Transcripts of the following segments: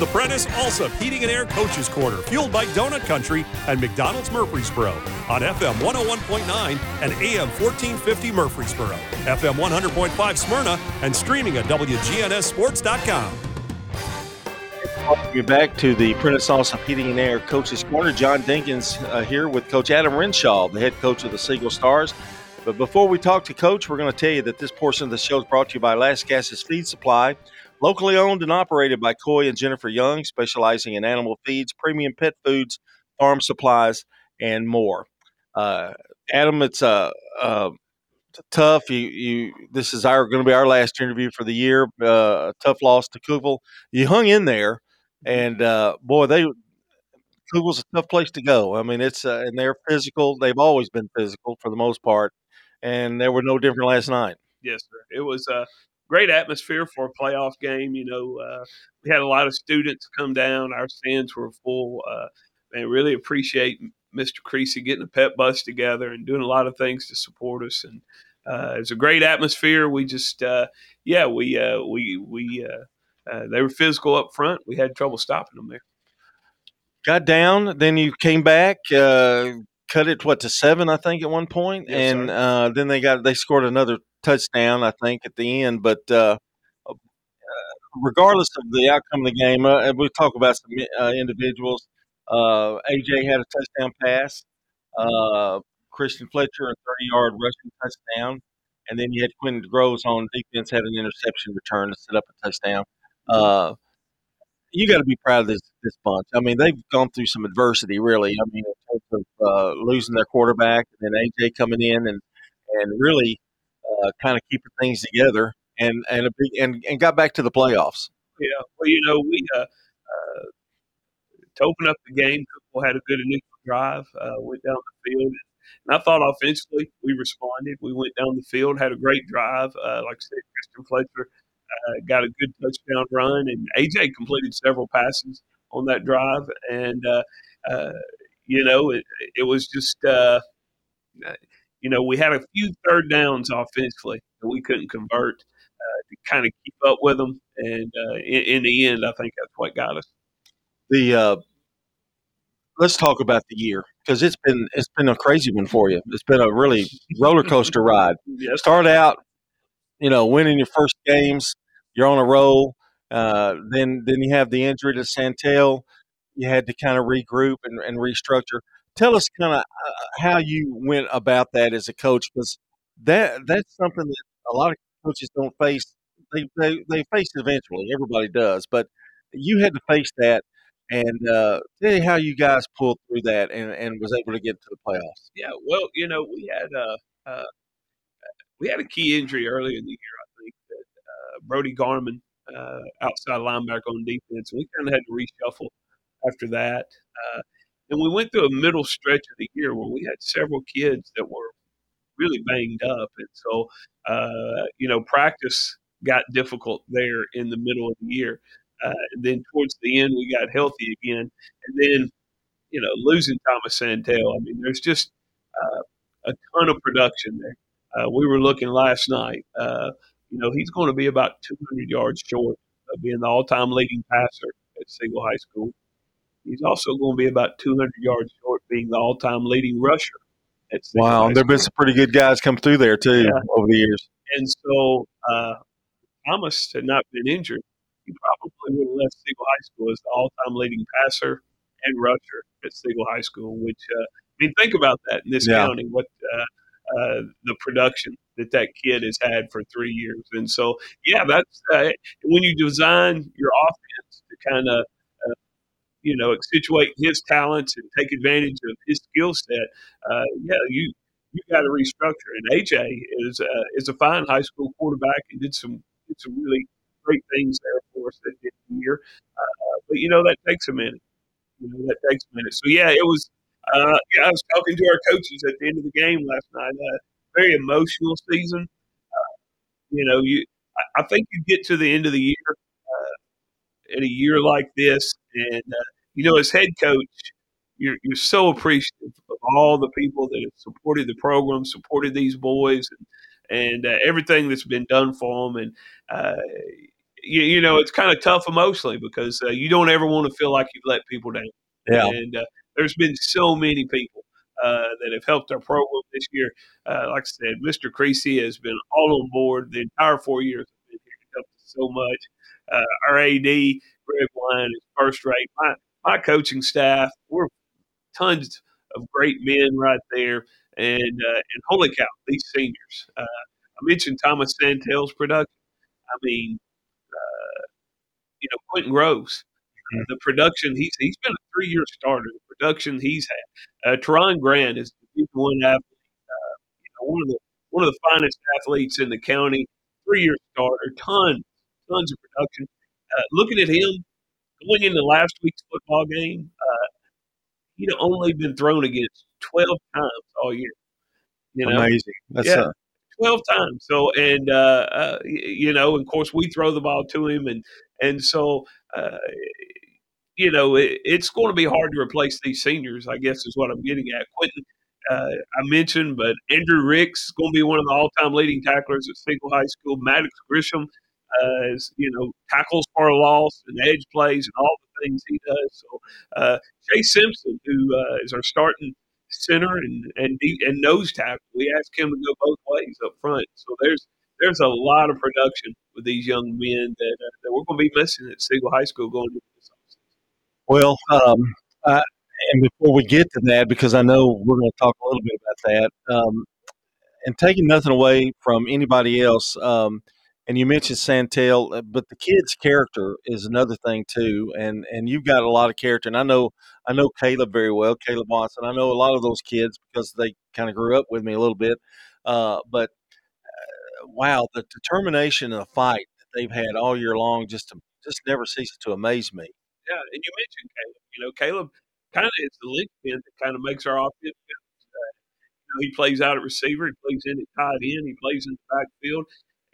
the Prentice Alsop Heating and Air Coaches Corner, fueled by Donut Country and McDonald's Murfreesboro on FM 101.9 and AM 1450 Murfreesboro, FM 100.5 Smyrna, and streaming at WGNSSports.com. Welcome back to the Prentice Alsop Heating and Air Coaches Corner. John Dinkins uh, here with Coach Adam Renshaw, the head coach of the Siegel Stars. But before we talk to Coach, we're going to tell you that this portion of the show is brought to you by Lascassas Feed Supply, locally owned and operated by Coy and Jennifer Young, specializing in animal feeds, premium pet foods, farm supplies, and more. Uh, Adam, it's uh, uh, tough. You, you, this is our going to be our last interview for the year. Uh, tough loss to Cookeville. You hung in there, and uh, boy, they Cookeville's a tough place to go. I mean, it's uh, and they're physical. They've always been physical for the most part and they were no different last night. Yes, sir. It was a great atmosphere for a playoff game. You know, uh, we had a lot of students come down. Our stands were full. Uh, and really appreciate Mr. Creasy getting a pet bus together and doing a lot of things to support us. And uh, it was a great atmosphere. We just, uh, yeah, we uh, we we uh, uh, they were physical up front. We had trouble stopping them there. Got down, then you came back, uh, cut it what to seven, I think, at one point, Yes, and uh, then they got they scored another touchdown, I think, at the end. But uh, uh, regardless of the outcome of the game, uh, we'll talk about some uh, individuals. AJ had a touchdown pass. Christian Fletcher a 30-yard rushing touchdown, and then you had Quentin Groves on defense had an interception return to set up a touchdown. Uh, you got to be proud of this this bunch. I mean, they've gone through some adversity, really. I mean, in terms of uh, losing their quarterback, and then AJ coming in and and really uh, kind of keeping things together, and and big and, and got back to the playoffs. Yeah, well, you know, we uh, uh, to open up the game, Cookeville had a good initial drive, uh, went down the field, and I thought offensively we responded. We went down the field, had a great drive. Uh, like I said, Christian Fletcher got a good touchdown run, and AJ completed several passes on that drive, and you know, it, it was just. You know, we had a few third downs offensively that we couldn't convert uh, to kind of keep up with them, and uh, in, in the end, I think that's what got us. The uh, let's talk about the year because it's been it's been a crazy one for you. It's been a really roller coaster ride. Yes, Start out, you know, winning your first games, you're on a roll. Uh, then then you have the injury to Santel. You had to kind of regroup and, and restructure. Tell us kind of uh, how you went about that as a coach because that that's something that a lot of coaches don't face. They, they they face eventually. Everybody does, but you had to face that. And uh, tell you how you guys pulled through that and, and was able to get to the playoffs. Yeah, well, you know, we had a uh, we had a key injury early in the year. I think that uh, Brody Garman, uh, outside linebacker on defense, we kind of had to reshuffle after that. And we went through a middle stretch of the year where we had several kids that were really banged up, and so uh, you know, practice got difficult there in the middle of the year. Uh, and then towards the end, we got healthy again, and then you know, losing Thomas Santel. I mean, there's just uh, a ton of production there. Uh, we were looking last night. Uh, you know, he's going to be about 200 yards short of being the all-time leading passer at Siegel High School. He's also going to be about 200 yards short being the all-time leading rusher at Wow, High there have been some pretty good guys come through there too Yeah. over the years. And so uh, Thomas had not been injured. He probably would have left Siegel High School as the all-time leading passer and rusher at Siegel High School. Which uh, I mean, think about that in this Yeah. county. What uh, uh, the production that that kid has had for three years, and so yeah, that's uh, when you design your offense to kind of. You know, accentuate his talents and take advantage of his skill set. Uh, yeah, you you got to restructure. And AJ is uh, is a fine high school quarterback and did some did some really great things there for us at the the year. Uh, but you know that takes a minute. You know that takes a minute. So yeah, it was. Uh, yeah, I was talking to our coaches at the end of the game last night. Uh, very emotional season. Uh, you know, you I, I think you get to the end of the year in a year like this, and uh, you know, as head coach, you're you're so appreciative of all the people that have supported the program, supported these boys, and, and uh, everything that's been done for them. And uh, you, you know, it's kind of tough emotionally because uh, you don't ever want to feel like you've let people down. Yeah. And uh, there's been so many people uh, that have helped our program this year. Uh, like I said, Mr. Creasy has been all on board the entire four years. Been here, helped us so much. Uh, our AD, Greg Wine, is first rate. My, my coaching staff, we're tons of great men right there. And, uh, and holy cow, these seniors. Uh, I mentioned Thomas Santel's production. I mean, uh, you know, Quentin Groves, uh, the production he's he's been a three year starter. The production he's had. Uh, Teron Grant is the one athlete, uh, you know, one of the one of the finest athletes in the county. Three year starter, tons tons of production. Uh, looking at him going into last week's football game, uh, he'd only been thrown against twelve times all year. You know, Amazing. That's Yeah. uh, 12 times. So, and, uh, uh, you know, of course, we throw the ball to him. And, and so, uh, you know, it, it's going to be hard to replace these seniors, I guess is what I'm getting at. Quentin, uh, I mentioned, but Andrew Ricks is going to be one of the all time leading tacklers at Siegel High School. Maddox Grisham uh, is, you know, tackles for a loss and edge plays and all the things he does. So, uh, Jay Simpson, who uh, is our starting center and and, and nose tackle. We asked him to go both ways up front. So there's there's a lot of production with these young men that, uh, that we're going to be missing at Siegel High School going into this offseason. well. Um, uh, and before we get to that, because I know we're going to talk a little bit about that, um, and taking nothing away from anybody else. Um, and you mentioned Santel, uh, but the kid's character is another thing too. And and you've got a lot of character. And I know I know Caleb very well, Caleb Watson. I know a lot of those kids because they kind of grew up with me a little bit. Uh, but uh, wow, the determination and the fight that they've had all year long just to, just never ceases to amaze me. Yeah, and you mentioned Caleb. You know, Caleb kind of is the linchpin that kind of makes our offense. Uh, you know, he plays out at receiver, he plays in at tight end, he plays in the backfield,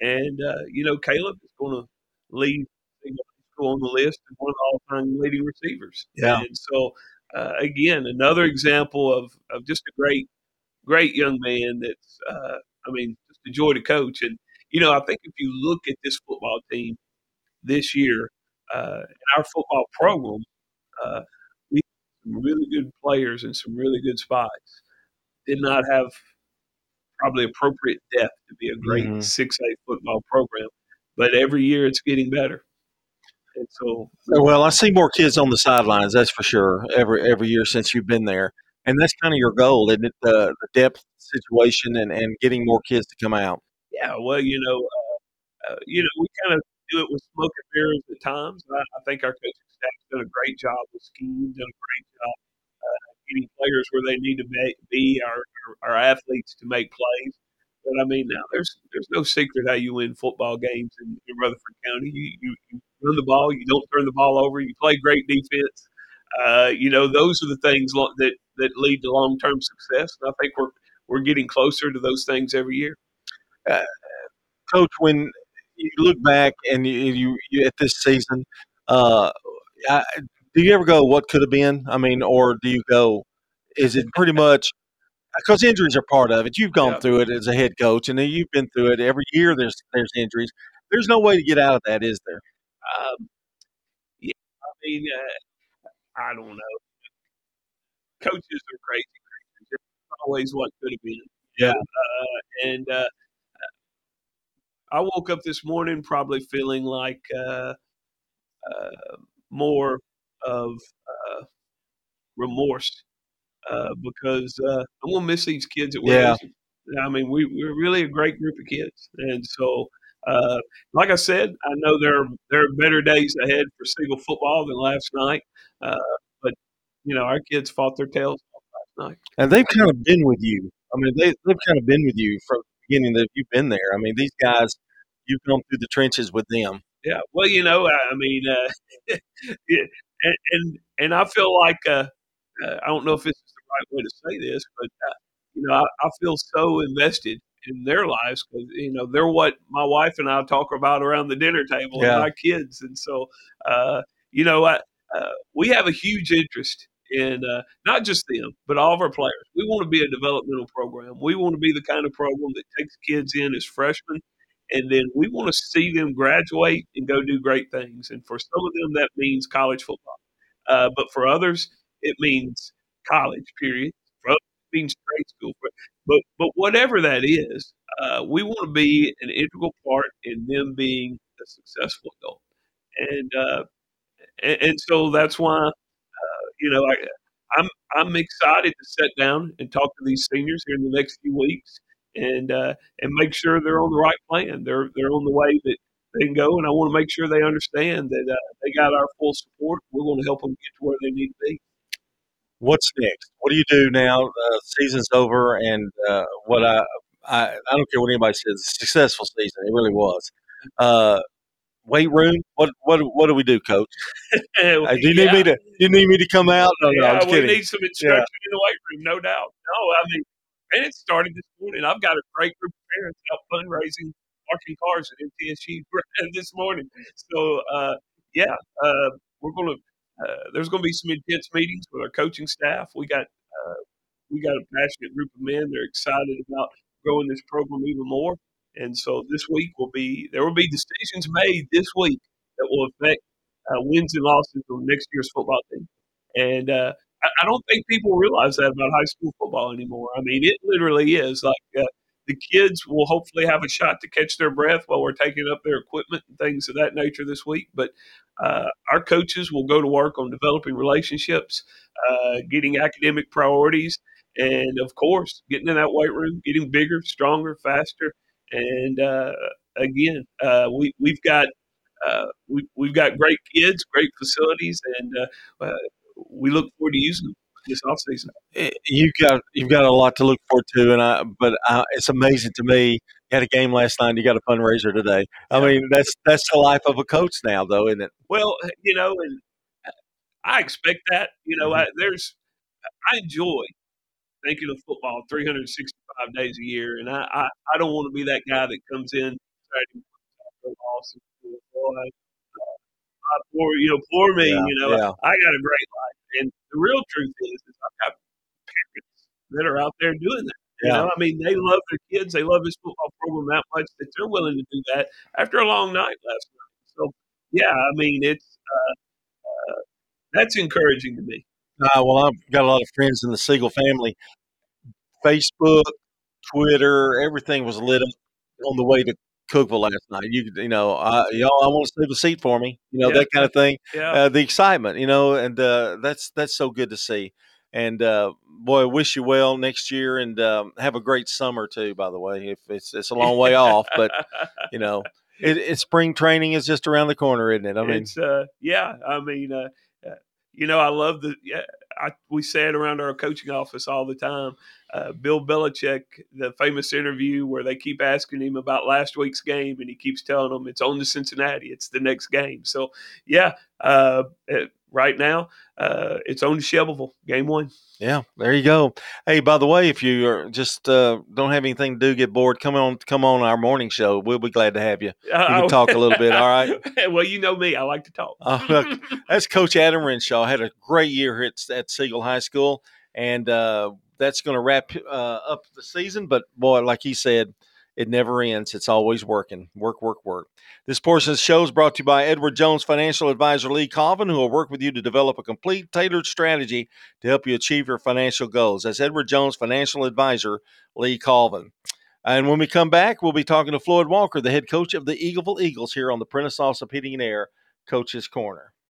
and uh, you know, Caleb is going to lead Siegel High School on the list as one of the all-time leading receivers. Yeah. and so uh, again, another example of of just a great, great young man. That's, uh, I mean, just a joy to coach. And you know, I think if you look at this football team this year, uh, in our football program, uh, we have some really good players and some really good spots. Did not have probably appropriate depth to be a great Mhm. six A football program, but every year it's getting better. And so, Well, I see more kids on the sidelines. That's for sure. Every every year since you've been there, and that's kind of your goal, isn't it? The, the depth situation and, and getting more kids to come out. yeah, well, you know, uh, uh, you know, we kind of do it with smoke and mirrors at times. I, I think our coaching staff's done a great job with schemes, done a great job uh, getting players where they need to be, our, our, athletes to make plays. But I mean, now there's there's no secret how you win football games in, in Rutherford County. You, you you run the ball, you don't turn the ball over, you play great defense. Uh, you know, those are the things that that lead to long term success. And I think we're we're getting closer to those things every year. Coach, when you look back and you, you, you at this season, uh, I, do you ever go, "What could have been"? I mean, or do you go, "Is it pretty much"? Because injuries are part of it. You've gone Yeah. through it as a head coach, and you've been through it every year. There's there's injuries. There's no way to get out of that, is there? Um, yeah, I mean, uh, I don't know. Coaches are crazy creatures. Always what could have been. Yeah. Uh, and uh, I woke up this morning probably feeling like uh, uh, more of uh, remorse uh, because uh, I'm gonna miss these kids we're Yeah. I mean, we, we're really a great group of kids, and so uh, like I said, I know there are there are better days ahead for Siegel football than last night. Uh, but you know, our kids fought their tails off last night. And they've kind of been with you. I mean, they, they've kind of been with you from the beginning that you've been there. I mean, these guys, you've gone through the trenches with them. Yeah. Well, you know, I mean, uh, and, and and I feel like uh, uh, I don't know if it's right way to say this, but uh, you know, I, I feel so invested in their lives because you know they're what my wife and I talk about around the dinner table Yeah. and my kids, and so uh, you know, I, uh, we have a huge interest in uh, not just them, but all of our players. We want to be a developmental program. We want to be the kind of program that takes kids in as freshmen and then we want to see them graduate and go do great things. And for some of them, that means college football. Uh, but for others, it means college. Period. It means trade school. But but whatever that is, uh, we want to be an integral part in them being a successful adult. And uh, and, and, so that's why uh, you know I. I'm I'm excited to sit down and talk to these seniors here in the next few weeks and uh, and make sure they're on the right plan. They're they're on the way that they can go, and I want to make sure they understand that uh, they got our full support. We're going to help them get to where they need to be. What's next? What do you do now? Uh, season's over, and uh, what I, I I don't care what anybody says. Successful season, it really was. Uh, weight room. What what what do we do, Coach? well, do you need me to? Do you need me to come out? No, yeah, no, I'm we need some instruction yeah. in the weight room, no doubt. No, I mean and it started this morning. I've got a great group of parents out fundraising, parking cars at MTSU this morning. So, uh, yeah, uh, we're going to. Uh, there's going to be some intense meetings with our coaching staff. We got uh, we got a passionate group of men. They're excited about growing this program even more. And so this week will be there will be decisions made this week that will affect uh, wins and losses on next year's football team. And uh, I don't think people realize that about high school football anymore. I mean, it literally is like uh, the kids will hopefully have a shot to catch their breath while we're taking up their equipment and things of that nature this week. But uh, our coaches will go to work on developing relationships, uh, getting academic priorities, and of course, getting in that weight room, getting bigger, stronger, faster. And uh, again, uh, we we've got. Uh, we, we've got great kids, great facilities, and uh, we look forward to using them this offseason. Eh, you've got you've got a lot to look forward to, and I but I, it's amazing to me. You had a game last night. You got a fundraiser today. I mean, that's that's the life of a coach now, though, isn't it? Well, you know, and I expect that. You know, mm-hmm. I, there's I enjoy thinking of football 365 days a year, and I I, I don't want to be that guy that comes in poor, you know, poor me. Yeah, you know, yeah. I got a great life, and the real truth is, is I've got parents that are out there doing that. You yeah. know, I mean, they love their kids. They love this football program that much that they're willing to do that after a long night last night. So, yeah, I mean, it's uh, uh, that's encouraging to me. Uh, well, I've got a lot of friends in the Siegel family. Facebook, Twitter, everything was lit up on the way to Cookeville last night. You you know, I, y'all, I want to save a seat for me. You know yeah. that kind of thing. Yeah. Uh, the excitement, you know, and uh, that's that's so good to see. And uh, boy, I wish you well next year, and um, have a great summer too. By the way, if it's it's a long way off, but you know, it, it, spring training is just around the corner, isn't it? I mean, it's, uh, yeah. I mean, uh, uh, you know, I love the. Yeah, I, we say it around our coaching office all the time uh, Bill Belichick, the famous interview where they keep asking him about last week's game, and he keeps telling them it's on to Cincinnati, it's the next game. So, yeah, uh, right now uh, it's on to Shelbyville, game one. Yeah, there you go. Hey, by the way, if you are just uh, don't have anything to do, get bored, come on, come on our morning show. We'll be glad to have you. You can uh, talk a little bit. All right. well, you know me, I like to talk. Uh, look, that's Coach Adam Renshaw. Had a great year at, at Siegel High School, and uh, that's going to wrap uh, up the season. But boy, like he said, it never ends. It's always working. Work, work, work. This portion of the show is brought to you by Edward Jones Financial Advisor Lee Colvin, who will work with you to develop a complete, tailored strategy to help you achieve your financial goals. That's Edward Jones Financial Advisor Lee Colvin. And when we come back, we'll be talking to Floyd Walker, the head coach of the Eagleville Eagles, here on the Prentice and Air Coach's Corner.